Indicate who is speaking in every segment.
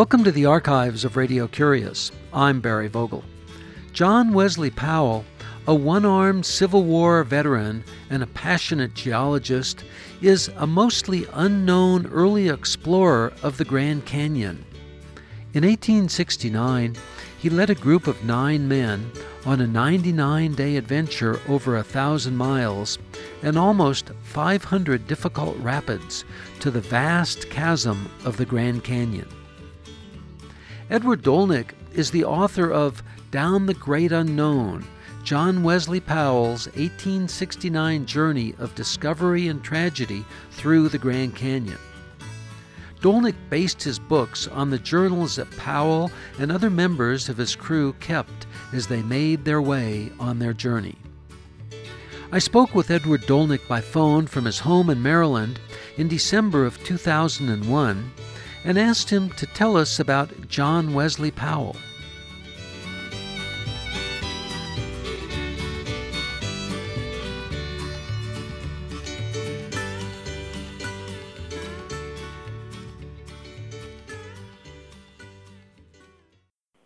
Speaker 1: Welcome to the archives of Radio Curious. I'm Barry Vogel. John Wesley Powell, a one armed Civil War veteran and a passionate geologist, is a mostly unknown early explorer of the Grand Canyon. In 1869, he led a group of nine men on a 99 day adventure over a thousand miles and almost 500 difficult rapids to the vast chasm of the Grand Canyon. Edward Dolnick is the author of Down the Great Unknown John Wesley Powell's 1869 journey of discovery and tragedy through the Grand Canyon. Dolnick based his books on the journals that Powell and other members of his crew kept as they made their way on their journey. I spoke with Edward Dolnick by phone from his home in Maryland in December of 2001 and asked him to tell us about John Wesley Powell.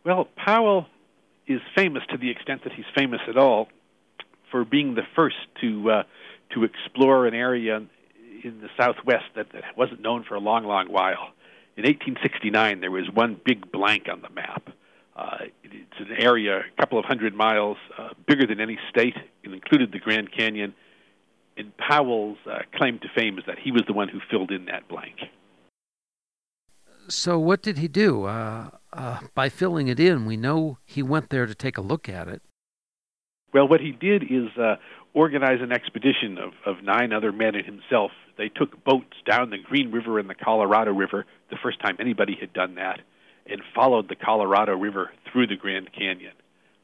Speaker 2: Well, Powell is famous to the extent that he's famous at all for being the first to uh, to explore an area in the Southwest that, that wasn't known for a long, long while in 1869, there was one big blank on the map. Uh, it's an area a couple of hundred miles uh, bigger than any state. It included the Grand Canyon. And Powell's uh, claim to fame is that he was the one who filled in that blank.
Speaker 1: So, what did he do? Uh, uh, by filling it in, we know he went there to take a look at it.
Speaker 2: Well, what he did is uh, organize an expedition of, of nine other men and himself. They took boats down the Green River and the Colorado River, the first time anybody had done that, and followed the Colorado River through the Grand Canyon.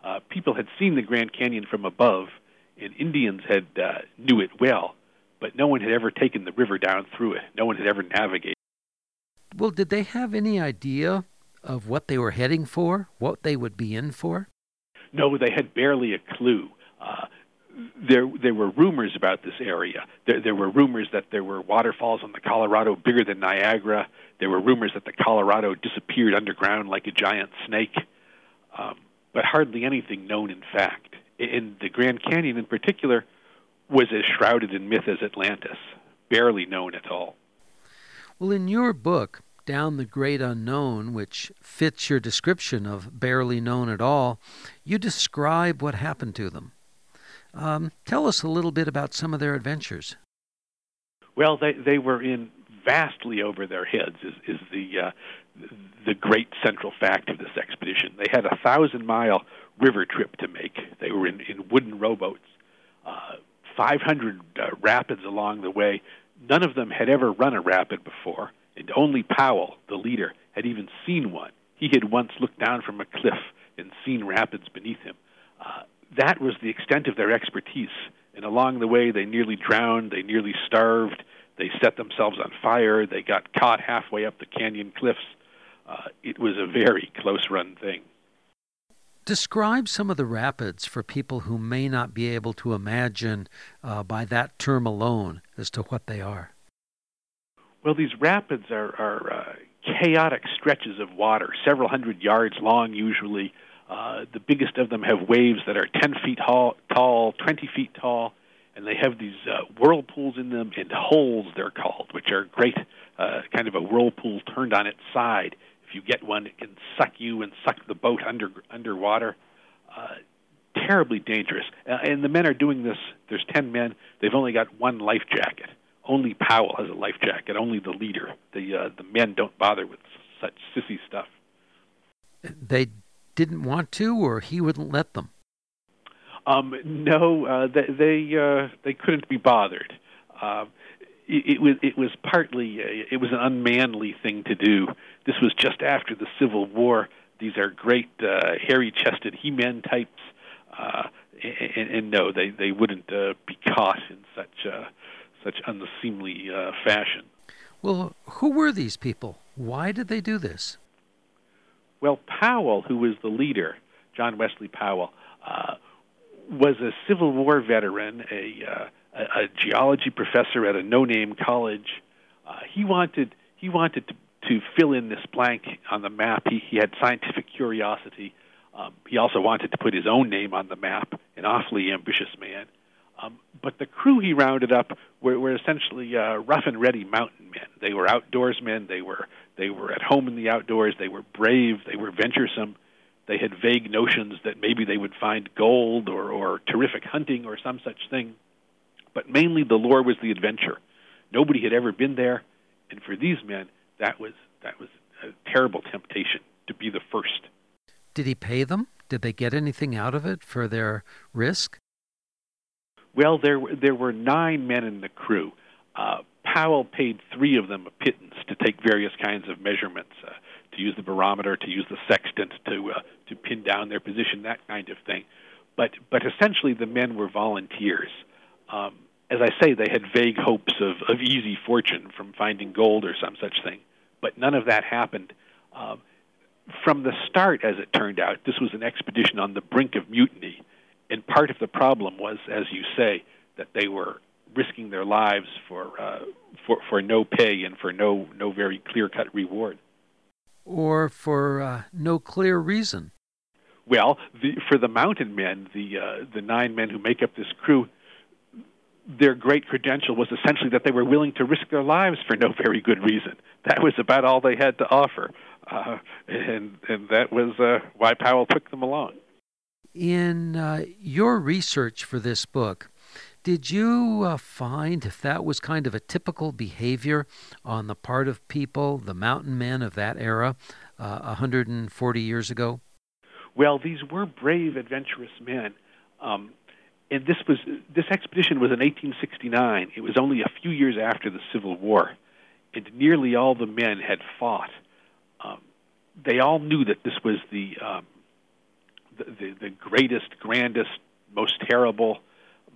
Speaker 2: Uh, people had seen the Grand Canyon from above, and Indians had uh, knew it well, but no one had ever taken the river down through it. No one had ever navigated.
Speaker 1: Well, did they have any idea of what they were heading for, what they would be in for?
Speaker 2: No, they had barely a clue. Uh, there there were rumors about this area. There, there were rumors that there were waterfalls on the Colorado bigger than Niagara. There were rumors that the Colorado disappeared underground like a giant snake, um, but hardly anything known in fact. In the Grand Canyon, in particular, was as shrouded in myth as Atlantis, barely known at all.
Speaker 1: Well, in your book, Down the Great Unknown, which fits your description of barely known at all, you describe what happened to them. Um, tell us a little bit about some of their adventures.
Speaker 2: Well, they they were in vastly over their heads. Is is the uh, the great central fact of this expedition? They had a thousand mile river trip to make. They were in in wooden rowboats, uh, 500 uh, rapids along the way. None of them had ever run a rapid before, and only Powell, the leader, had even seen one. He had once looked down from a cliff and seen rapids beneath him. That was the extent of their expertise. And along the way, they nearly drowned, they nearly starved, they set themselves on fire, they got caught halfway up the canyon cliffs. Uh, it was a very close run thing.
Speaker 1: Describe some of the rapids for people who may not be able to imagine uh, by that term alone as to what they are.
Speaker 2: Well, these rapids are, are uh, chaotic stretches of water, several hundred yards long usually, uh, the biggest of them have waves that are 10 feet tall, tall 20 feet tall, and they have these uh, whirlpools in them and holes, they're called, which are great, uh, kind of a whirlpool turned on its side. If you get one, it can suck you and suck the boat under underwater. Uh, terribly dangerous. Uh, and the men are doing this. There's 10 men. They've only got one life jacket. Only Powell has a life jacket. Only the leader. The uh, the men don't bother with such sissy stuff.
Speaker 1: They didn't want to, or he wouldn't let them?
Speaker 2: Um, no, uh, they they, uh, they couldn't be bothered. Uh, it, it was it was partly a, it was an unmanly thing to do. This was just after the Civil War. These are great uh, hairy-chested he-men types, uh, and, and no, they they wouldn't uh, be caught in such uh, such unseemly uh, fashion.
Speaker 1: Well, who were these people? Why did they do this?
Speaker 2: Well, Powell, who was the leader, John Wesley Powell, uh, was a Civil War veteran, a, uh, a, a geology professor at a no-name college. Uh, he wanted he wanted to, to fill in this blank on the map. He, he had scientific curiosity. Um, he also wanted to put his own name on the map, an awfully ambitious man. Um, but the crew he rounded up were, were essentially uh, rough and ready mountain men. They were outdoorsmen. They were they were at home in the outdoors. They were brave. They were venturesome. They had vague notions that maybe they would find gold or, or terrific hunting or some such thing. But mainly the lure was the adventure. Nobody had ever been there, and for these men, that was that was a terrible temptation to be the first.
Speaker 1: Did he pay them? Did they get anything out of it for their risk?
Speaker 2: Well, there there were nine men in the crew. Uh, Powell paid three of them a pittance to take various kinds of measurements, uh, to use the barometer, to use the sextant, to uh, to pin down their position, that kind of thing. But but essentially, the men were volunteers. Um, as I say, they had vague hopes of, of easy fortune from finding gold or some such thing, but none of that happened. Um, from the start, as it turned out, this was an expedition on the brink of mutiny, and part of the problem was, as you say, that they were risking their lives for uh, for for no pay and for no no very clear cut reward,
Speaker 1: or for uh, no clear reason.
Speaker 2: Well, the, for the mountain men, the uh, the nine men who make up this crew, their great credential was essentially that they were willing to risk their lives for no very good reason. That was about all they had to offer, uh, and and that was uh, why Powell took them along.
Speaker 1: In uh, your research for this book, did you uh, find if that was kind of a typical behavior on the part of people, the mountain men of that era, uh, 140 years ago?
Speaker 2: Well, these were brave, adventurous men. Um, and this was this expedition was in 1869. It was only a few years after the Civil War, and nearly all the men had fought. Um, they all knew that this was the, um, the, the the greatest, grandest, most terrible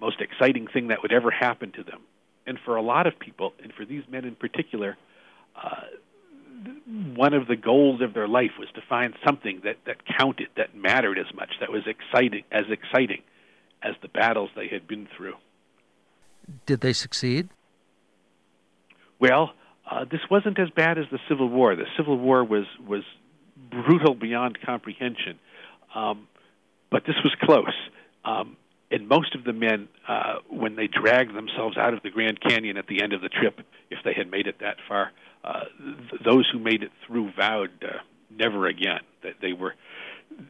Speaker 2: most exciting thing that would ever happen to them. And for a lot of people, and for these men in particular, uh, one of the goals of their life was to find something that, that counted, that mattered as much, that was exciting as exciting as the battles they had been through.
Speaker 1: Did they succeed?
Speaker 2: Well, uh, this wasn't as bad as the Civil War. The Civil War was was brutal beyond comprehension, um, but this was close. Um, and most of the men, uh, when they dragged themselves out of the Grand Canyon at the end of the trip, if they had made it that far, uh, th- those who made it through vowed uh, never again. That they were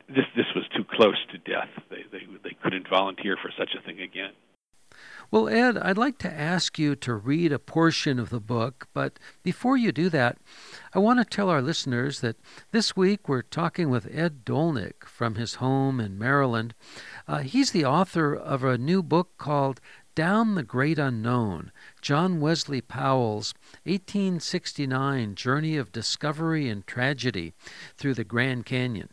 Speaker 2: this this was too close to death. They they they couldn't volunteer for such a thing again.
Speaker 1: Well, Ed, I'd like to ask you to read a portion of the book, but before you do that, I want to tell our listeners that this week we're talking with Ed Dolnick from his home in Maryland. Uh, he's the author of a new book called Down the Great Unknown John Wesley Powell's 1869 Journey of Discovery and Tragedy through the Grand Canyon.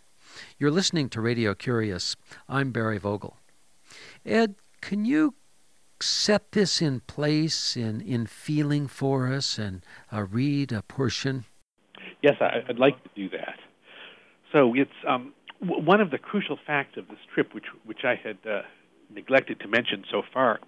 Speaker 1: You're listening to Radio Curious. I'm Barry Vogel. Ed, can you set this in place in, in feeling for us and uh, read a portion?
Speaker 2: Yes, I, would like to do that. So it's um, w- one of the crucial facts of this trip, which which I had uh, neglected to mention so far,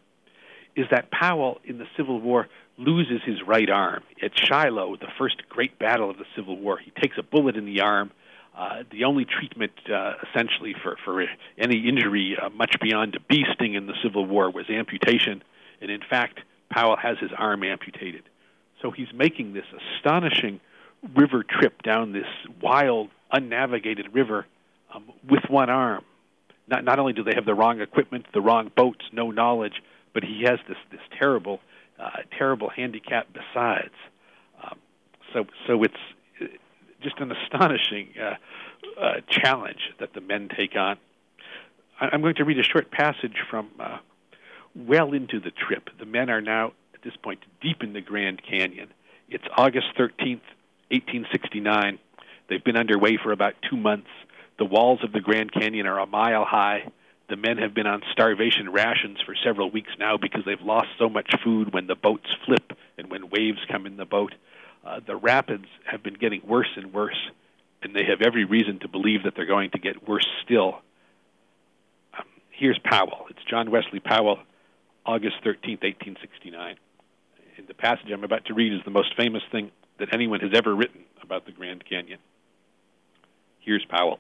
Speaker 2: is that Powell in the Civil War loses his right arm at Shiloh, the first great battle of the Civil War. He takes a bullet in the arm. Uh, the only treatment, uh, essentially, for, for any injury uh, much beyond a bee sting in the Civil War was amputation. And in fact, Powell has his arm amputated. So he's making this astonishing river trip down this wild, unnavigated river um, with one arm. Not, not only do they have the wrong equipment, the wrong boats, no knowledge, but he has this, this terrible, uh, terrible handicap besides. Um, so, so it's just an astonishing uh, uh, challenge that the men take on. I'm going to read a short passage from uh, well into the trip. The men are now, at this point, deep in the Grand Canyon. It's August 13th, 1869. They've been underway for about two months. The walls of the Grand Canyon are a mile high. The men have been on starvation rations for several weeks now because they've lost so much food when the boats flip and when waves come in the boat uh, the rapids have been getting worse and worse, and they have every reason to believe that they're going to get worse still. Um, here's Powell. It's John Wesley Powell, August 13, 1869. And the passage I'm about to read is the most famous thing that anyone has ever written about the Grand Canyon. Here's Powell.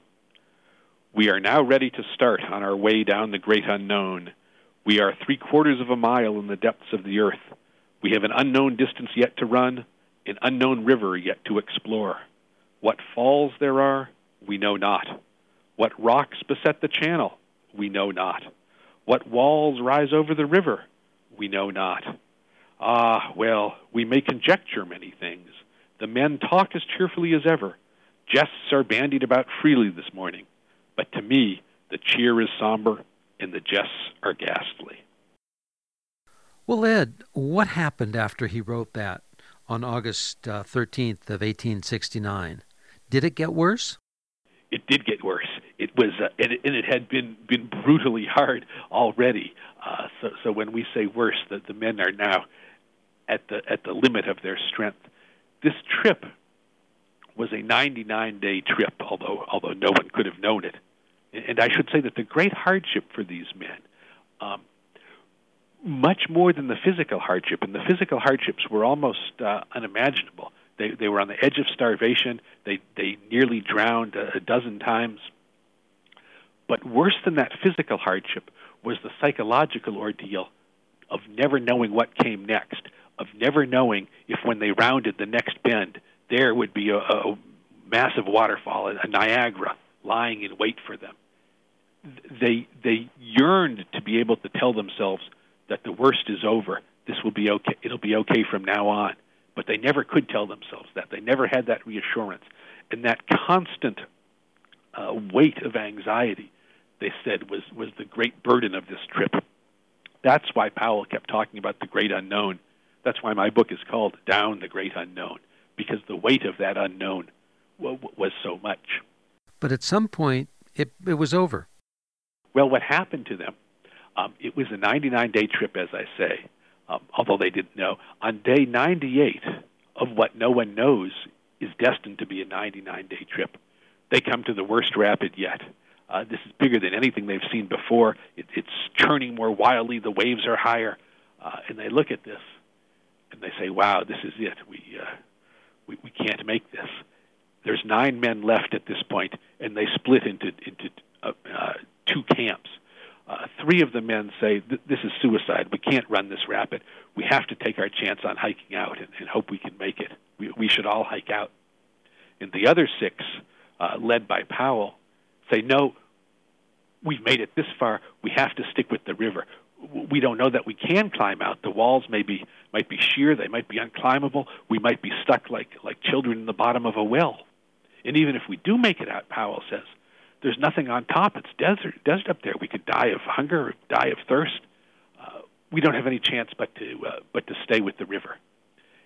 Speaker 2: We are now ready to start on our way down the great unknown. We are three quarters of a mile in the depths of the earth. We have an unknown distance yet to run, an unknown river yet to explore. What falls there are, we know not. What rocks beset the channel, we know not. What walls rise over the river, we know not. Ah, well, we may conjecture many things. The men talk as cheerfully as ever. Jests are bandied about freely this morning. But to me, the cheer is somber and the jests are ghastly.
Speaker 1: Well, Ed, what happened after he wrote that on August uh, 13th of 1869? Did it get worse?
Speaker 2: It did get worse. It was, uh, and, it, and, it, had been been brutally hard already. Uh, so, so when we say worse, that the men are now at the at the limit of their strength. This trip was a 99 day trip, although although no one could have known it. And I should say that the great hardship for these men, um, much more than the physical hardship, and the physical hardships were almost uh, unimaginable. They they were on the edge of starvation. They they nearly drowned a, a dozen times. But worse than that physical hardship was the psychological ordeal of never knowing what came next, of never knowing if when they rounded the next bend there would be a, a massive waterfall, a Niagara, lying in wait for them. They they yearned to be able to tell themselves that the worst is over. This will be okay. It'll be okay from now on. But they never could tell themselves that. They never had that reassurance, and that constant uh, weight of anxiety, they said, was was the great burden of this trip. That's why Powell kept talking about the great unknown. That's why my book is called Down the Great Unknown because the weight of that unknown was so much.
Speaker 1: But at some point, it, it was over.
Speaker 2: Well, what happened to them? Um, it was a 99 day trip, as I say, um, although they didn't know. On day 98 of what no one knows is destined to be a 99 day trip, they come to the worst rapid yet. Uh, this is bigger than anything they've seen before. It, it's churning more wildly. The waves are higher, uh, and they look at this and they say, "Wow, this is it. We uh, we, we can't make this. There's nine men left at this point, and they split into into uh, uh, two camps. Uh, three of the men say this is suicide. We can't run this rapid. We have to take our chance on hiking out and, and hope we can make it. We, we should all hike out. And the other six, uh, led by Powell, say no. We've made it this far. We have to stick with the river we don't know that we can climb out. The walls may be might be sheer, they might be unclimbable. We might be stuck like like children in the bottom of a well. And even if we do make it out, Powell says, there's nothing on top. It's desert, desert up there. We could die of hunger, die of thirst. Uh, we don't have any chance but to uh, but to stay with the river.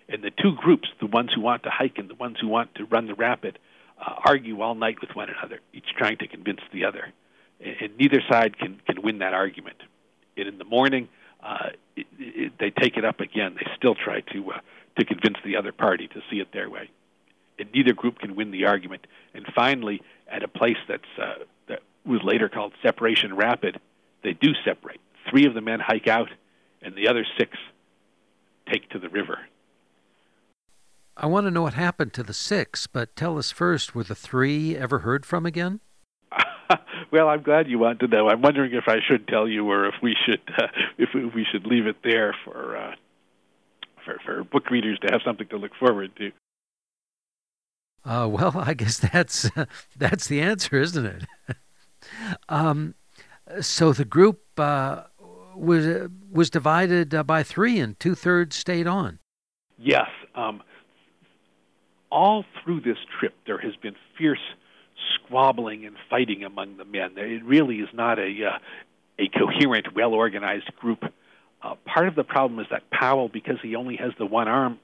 Speaker 2: And the two groups, the ones who want to hike and the ones who want to run the rapid, uh, argue all night with one another, each trying to convince the other. And, and neither side can can win that argument it in the morning. Uh, it, it, they take it up again. They still try to uh, to convince the other party to see it their way. And neither group can win the argument. And finally, at a place that's uh, that was later called Separation Rapid, they do separate. Three of the men hike out, and the other six take to the river.
Speaker 1: I want to know what happened to the six, but tell us first were the three ever heard from again?
Speaker 2: well, I'm glad you want to know. I'm wondering if I should tell you, or if we should, uh, if we should leave it there for, uh, for for book readers to have something to look forward to.
Speaker 1: Uh, well, I guess that's that's the answer, isn't it? um, so the group uh, was was divided uh, by three, and two thirds stayed on.
Speaker 2: Yes. Um, all through this trip, there has been fierce squabbling and fighting among the men. It really is not a uh, a coherent, well organized group. Uh, part of the problem is that Powell, because he only has the one arm,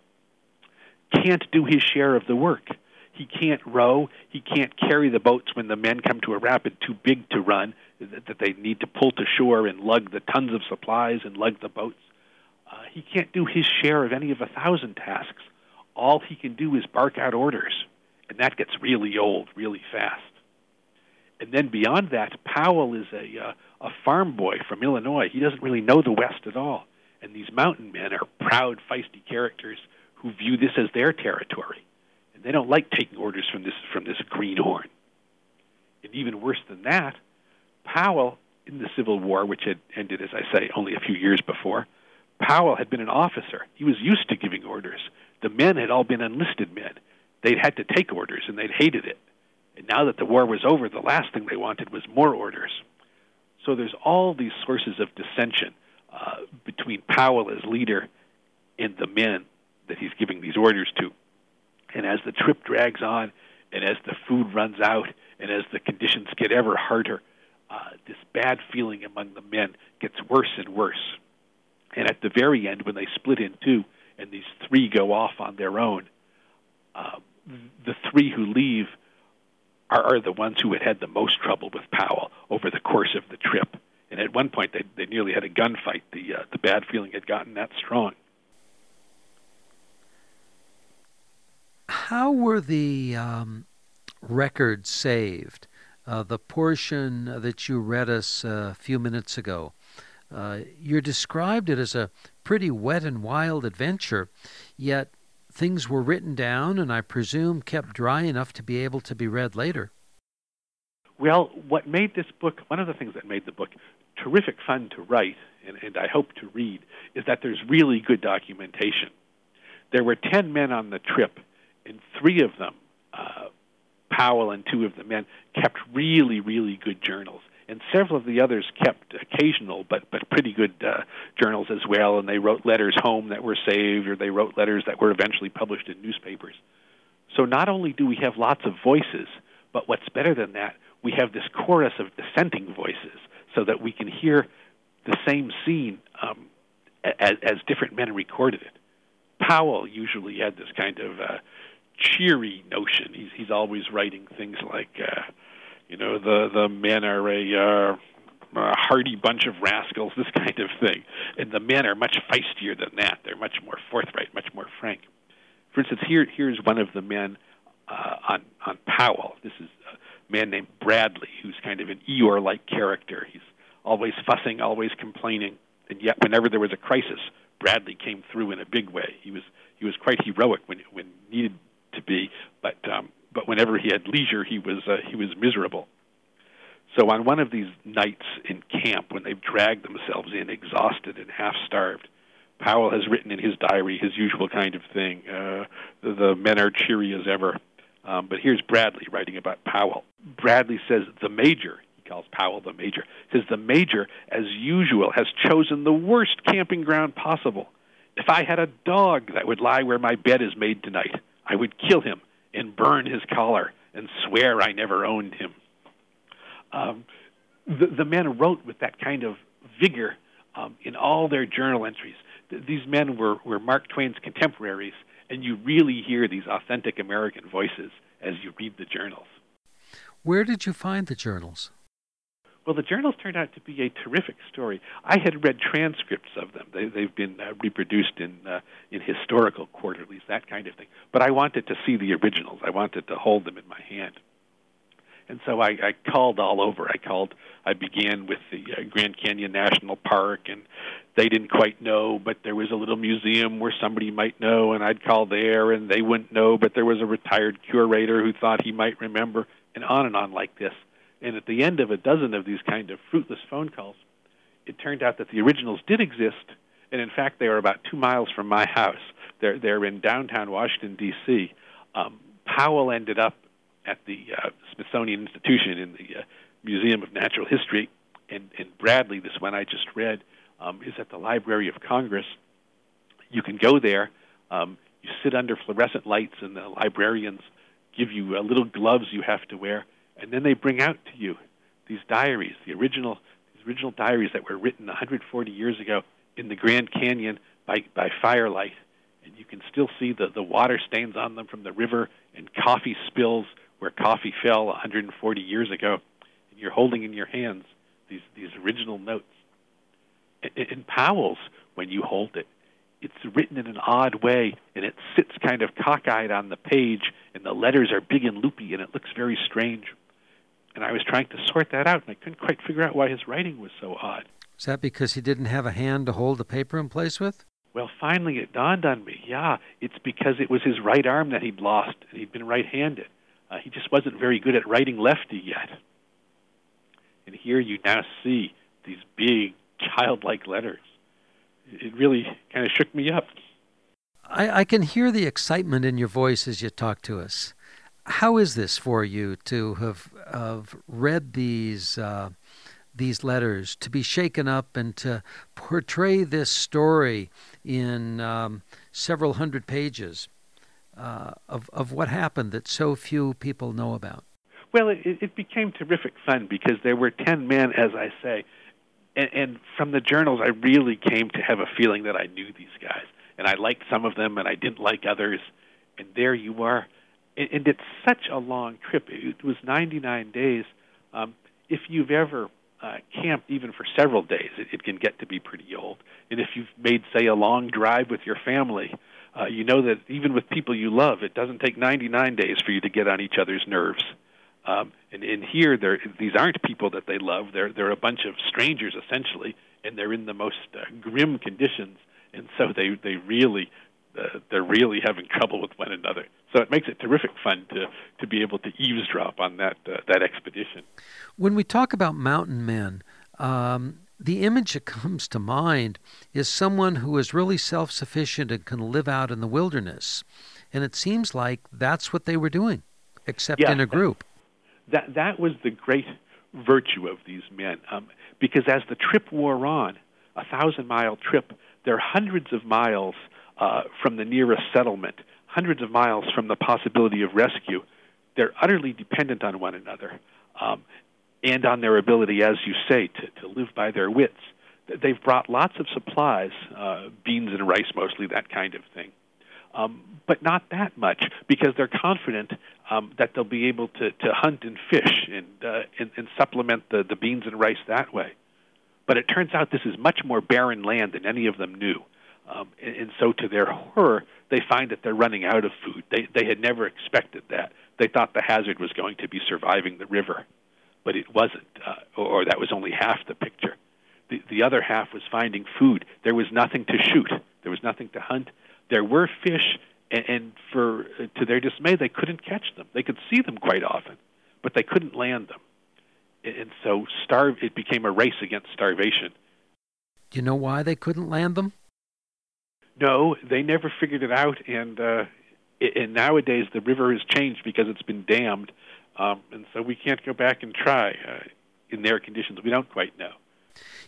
Speaker 2: can't do his share of the work. He can't row. He can't carry the boats when the men come to a rapid too big to run, that they need to pull to shore and lug the tons of supplies and lug the boats. Uh, he can't do his share of any of a thousand tasks. All he can do is bark out orders and that gets really old really fast. And then beyond that, Powell is a uh, a farm boy from Illinois. He doesn't really know the West at all. And these mountain men are proud, feisty characters who view this as their territory, they don't like taking orders from this from this greenhorn. And even worse than that, Powell in the Civil War, which had ended, as I say, only a few years before, Powell had been an officer. He was used to giving orders. The men had all been enlisted men. They'd had to take orders, and they'd hated it. And now that the war was over, the last thing they wanted was more orders. So there's all these sources of dissension uh, between Powell as leader and the men that he's giving these orders to. And as the trip drags on, and as the food runs out, and as the conditions get ever harder, uh, this bad feeling among the men gets worse and worse. And at the very end, when they split in two and these three go off on their own, uh, the three who leave are, are the ones who had had the most trouble with Powell over the course of the trip. And at one point, they, they nearly had a gunfight. The, uh, the bad feeling had gotten that strong.
Speaker 1: How were the um, records saved? Uh, the portion that you read us a few minutes ago, uh, you described it as a pretty wet and wild adventure, yet things were written down and I presume kept dry enough to be able to be read later.
Speaker 2: Well, what made this book, one of the things that made the book terrific fun to write, and, and I hope to read, is that there's really good documentation. There were 10 men on the trip, and three of them, uh, Powell and two of the men, kept really, really good journals. And several of the others kept occasional but but pretty good uh, journals as well. And they wrote letters home that were saved or they wrote letters that were eventually published in newspapers. So not only do we have lots of voices but what's better than that we have this chorus of dissenting voices so that we can hear the same scene um, as, as different men recorded it. Powell usually had this kind of uh, cheery notion he's he's always writing things like uh, you know, the the men are a, uh, a hardy bunch of rascals, this kind of thing. And the men are much feistier than that. They're much more forthright, much more frank. For instance, here here's one of the men uh, on on Powell. This is a man named Bradley, who's kind of an Eeyore-like character. He's always fussing, always complaining, and yet whenever there was a crisis, Bradley came through in a big way. He was he was quite heroic when when needed to be, but um, but whenever he had leisure, he was uh, he was miserable. So on one of these nights in camp, when they've dragged themselves in, exhausted and half starved, Powell has written in his diary his usual kind of thing. Uh, the, men are cheery as ever. Um, but here's Bradley writing about Powell. Bradley says the major, he calls Powell the major, says the major, as usual, has chosen the worst camping ground possible. If I had a dog that would lie where my bed is made tonight, I would kill him and burn his collar and swear I never owned him. Um, the, the men wrote with that kind of vigor um, in all their journal entries. Th- these men were, were Mark Twain's contemporaries, and you really hear these authentic American voices as you read the journals.
Speaker 1: Where did you find the journals?
Speaker 2: Well, the journals turned out to be a terrific story. I had read transcripts of them. They, they've been uh, reproduced in uh, in historical quarterlies, that kind of thing. But I wanted to see the originals. I wanted to hold them in my hand. And so I, I called all over. I called. I began with the uh, Grand Canyon National Park, and they didn't quite know, but there was a little museum where somebody might know, and I'd call there, and they wouldn't know, but there was a retired curator who thought he might remember, and on and on like this. And at the end of a dozen of these kind of fruitless phone calls, it turned out that the originals did exist, and in fact, they are about two miles from my house. They're, they're in downtown Washington, D.C. Um, Powell ended up at the uh, Smithsonian Institution in the uh, Museum of Natural History, and, and Bradley, this one I just read, um, is at the Library of Congress. You can go there. Um, you sit under fluorescent lights, and the librarians give you uh, little gloves you have to wear and then they bring out to you these diaries, the original these original diaries that were written 140 years ago in the Grand Canyon by by firelight, and you can still see the the water stains on them from the river and coffee spills where coffee fell 140 years ago, and you're holding in your hands these these original notes. In, Powell's, when you hold it, it's written in an odd way, and it sits kind of cockeyed on the page, and the letters are big and loopy, and it looks very strange and I was trying to sort that out, and I couldn't quite figure out why his writing was so odd.
Speaker 1: Is that because he didn't have a hand to hold the paper in place with?
Speaker 2: Well, finally it dawned on me. Yeah, it's because it was his right arm that he'd lost, and he'd been right-handed. Uh, he just wasn't very good at writing lefty yet. And here you now see these big, childlike letters. It really kind of shook me up.
Speaker 1: I, I, can hear the excitement in your voice as you talk to us. How is this for you to have, have read these uh, these letters, to be shaken up and to portray this story in um, several hundred pages uh, of, of what happened that so few people know about?
Speaker 2: Well, it, it became terrific fun because there were 10 men, as I say, and, and from the journals, I really came to have a feeling that I knew these guys. And I liked some of them, and I didn't like others. And there you are. And, and it's such a long trip. It was 99 days. Um, if you've ever uh, camped even for several days, it, it can get to be pretty old. And if you've made, say, a long drive with your family, uh, you know that even with people you love, it doesn't take 99 days for you to get on each other's nerves. Um, and, and here, they're, these aren't people that they love. They're, they're a bunch of strangers, essentially, and they're in the most uh, grim conditions. And so they, they really, uh, they're really having trouble with one another. So it makes it terrific fun to, to be able to eavesdrop on that, uh, that expedition.
Speaker 1: When we talk about mountain men, um, the image that comes to mind is someone who is really self sufficient and can live out in the wilderness. And it seems like that's what they were doing, except
Speaker 2: yeah,
Speaker 1: in a group
Speaker 2: that that was the great virtue of these men, um, because as the trip wore on, a thousand mile trip, there are hundreds of miles uh, from the nearest settlement, hundreds of miles from the possibility of rescue. They're utterly dependent on one another um, and on their ability, as you say, to, to live by their wits. They've brought lots of supplies, uh, beans and rice mostly, that kind of thing um, but not that much because they're confident um, that they'll be able to, to hunt and fish and, uh, and, and supplement the, the beans and rice that way. But it turns out this is much more barren land than any of them knew. Um, and, and so, to their horror, they find that they're running out of food. They, they had never expected that. They thought the hazard was going to be surviving the river, but it wasn't, uh, or, that was only half the picture. The, the other half was finding food. There was nothing to shoot, there was nothing to hunt, there were fish, and, and for to their dismay, they couldn't catch them. They could see them quite often, but they couldn't land them, and so starve. It became a race against starvation.
Speaker 1: Do you know why they couldn't land them?
Speaker 2: No, they never figured it out, and uh, and nowadays the river has changed because it's been dammed, um, and so we can't go back and try uh, in their conditions. We don't quite know.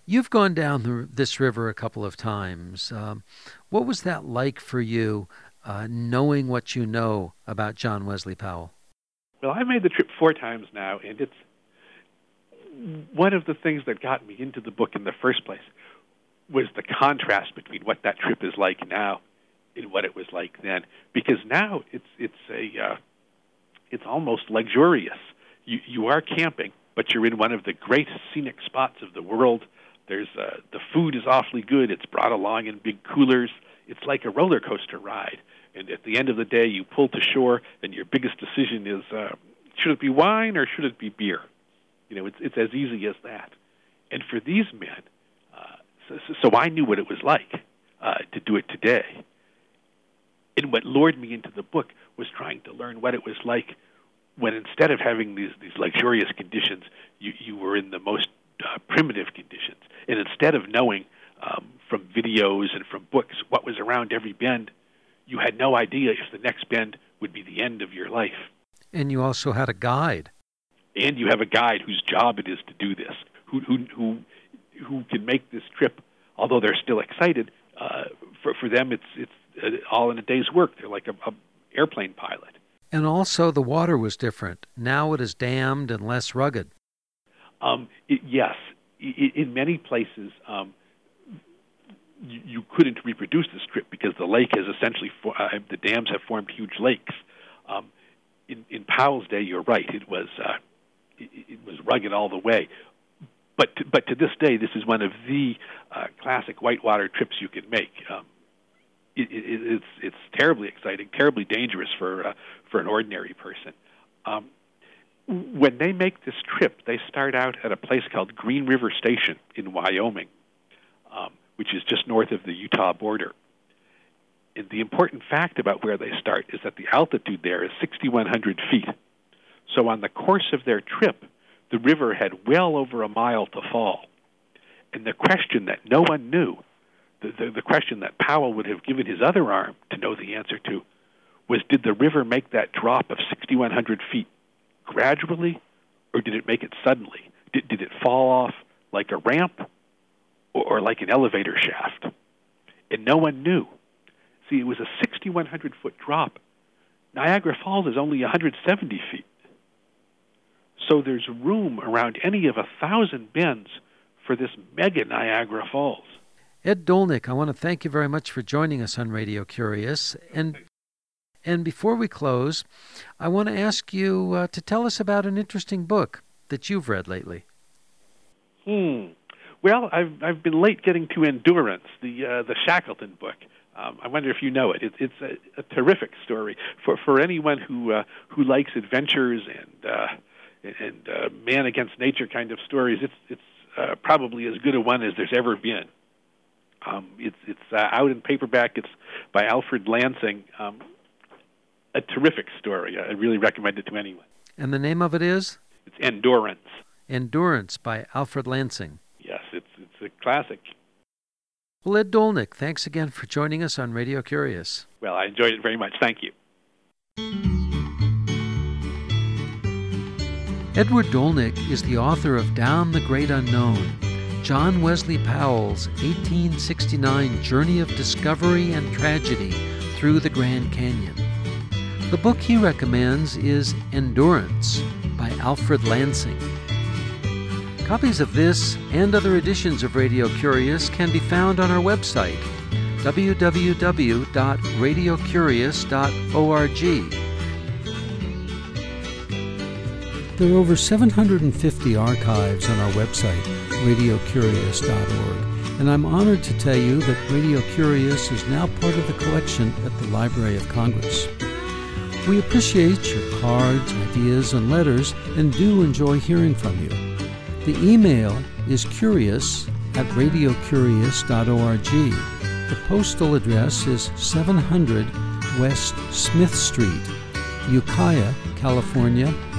Speaker 1: You've gone down the, this river a couple of times. Um, what was that like for you, uh, knowing what you know about John Wesley Powell?
Speaker 2: Well, I made the trip four times now, and it's one of the things that got me into the book in the first place was the contrast between what that trip is like now and what it was like then. Because now it's it's a uh, it's almost luxurious. You you are camping, but you're in one of the great scenic spots of the world. There's uh, the food is awfully good. It's brought along in big coolers. It's like a roller coaster ride. And at the end of the day, you pull to shore, and your biggest decision is: uh, should it be wine or should it be beer? You know, it's it's as easy as that. And for these men, so, so I knew what it was like uh, to do it today. And what lured me into the book was trying to learn what it was like when instead of having these these luxurious conditions, you you were in the most uh, primitive conditions, and instead of knowing um, from videos and from books what was around every bend, you had no idea if the next bend would be the end of your life.
Speaker 1: And you also had a guide.
Speaker 2: And you have a guide whose job it is to do this, who who who, who can make this trip, although they're still excited. Uh, for for them, it's it's uh, all in a day's work. They're like a, a airplane pilot.
Speaker 1: And also, the water was different. Now it is dammed and less rugged.
Speaker 2: Um, it, yes, I, in many places, um, you, you, couldn't reproduce the strip because the lake has essentially for, uh, the dams have formed huge lakes. Um, in, in Powell's day, you're right; it was uh, it, it, was rugged all the way. But to, but to this day, this is one of the uh, classic whitewater trips you can make. Um, it, it's it's terribly exciting, terribly dangerous for uh, for an ordinary person. Um, when they make this trip, they start out at a place called Green River Station in Wyoming, um, which is just north of the Utah border. And the important fact about where they start is that the altitude there is 6,100 feet. So on the course of their trip, the river had well over a mile to fall. And the question that no one knew, the, the, the question that Powell would have given his other arm to know the answer to, was did the river make that drop of 6,100 feet gradually, or did it make it suddenly? Did, did it fall off like a ramp or, or like an elevator shaft? And no one knew. See, it was a 6,100 foot drop. Niagara Falls is only 170 feet. So there's room around any of a thousand bends for this mega Niagara Falls.
Speaker 1: Ed Dolnick, I want to thank you very much for joining us on Radio Curious. And and before we close, I want to ask you uh, to tell us about an interesting book that you've read lately.
Speaker 2: Hmm. Well, I've I've been late getting to Endurance, the uh, the Shackleton book. Um, I wonder if you know it. it it's a, a terrific story for for anyone who uh, who likes adventures and uh, man against nature kind of stories. It's it's uh, probably as good a one as there's ever been. Um, it's it's uh, out in paperback. It's by Alfred Lansing. Um, a terrific story. I really recommend it to anyone.
Speaker 1: And the name of it is?
Speaker 2: It's Endurance.
Speaker 1: Endurance by Alfred Lansing.
Speaker 2: Yes, it's it's a classic.
Speaker 1: Well, Ed Dolnick, thanks again for joining us on Radio Curious.
Speaker 2: Well, I enjoyed it very much. Thank you.
Speaker 1: Edward Dolnick is the author of Down the Great Unknown, John Wesley Powell's 1869 journey of discovery and tragedy through the Grand Canyon. The book he recommends is Endurance by Alfred Lansing. Copies of this and other editions of Radio Curious can be found on our website, www.radiocurious.org. There are over 750 archives on our website, radiocurious.org, and I'm honored to tell you that Radio Curious is now part of the collection at the Library of Congress. We appreciate your cards, ideas, and letters and do enjoy hearing from you. The email is curious at radiocurious.org. The postal address is 700 West Smith Street, Ukiah, California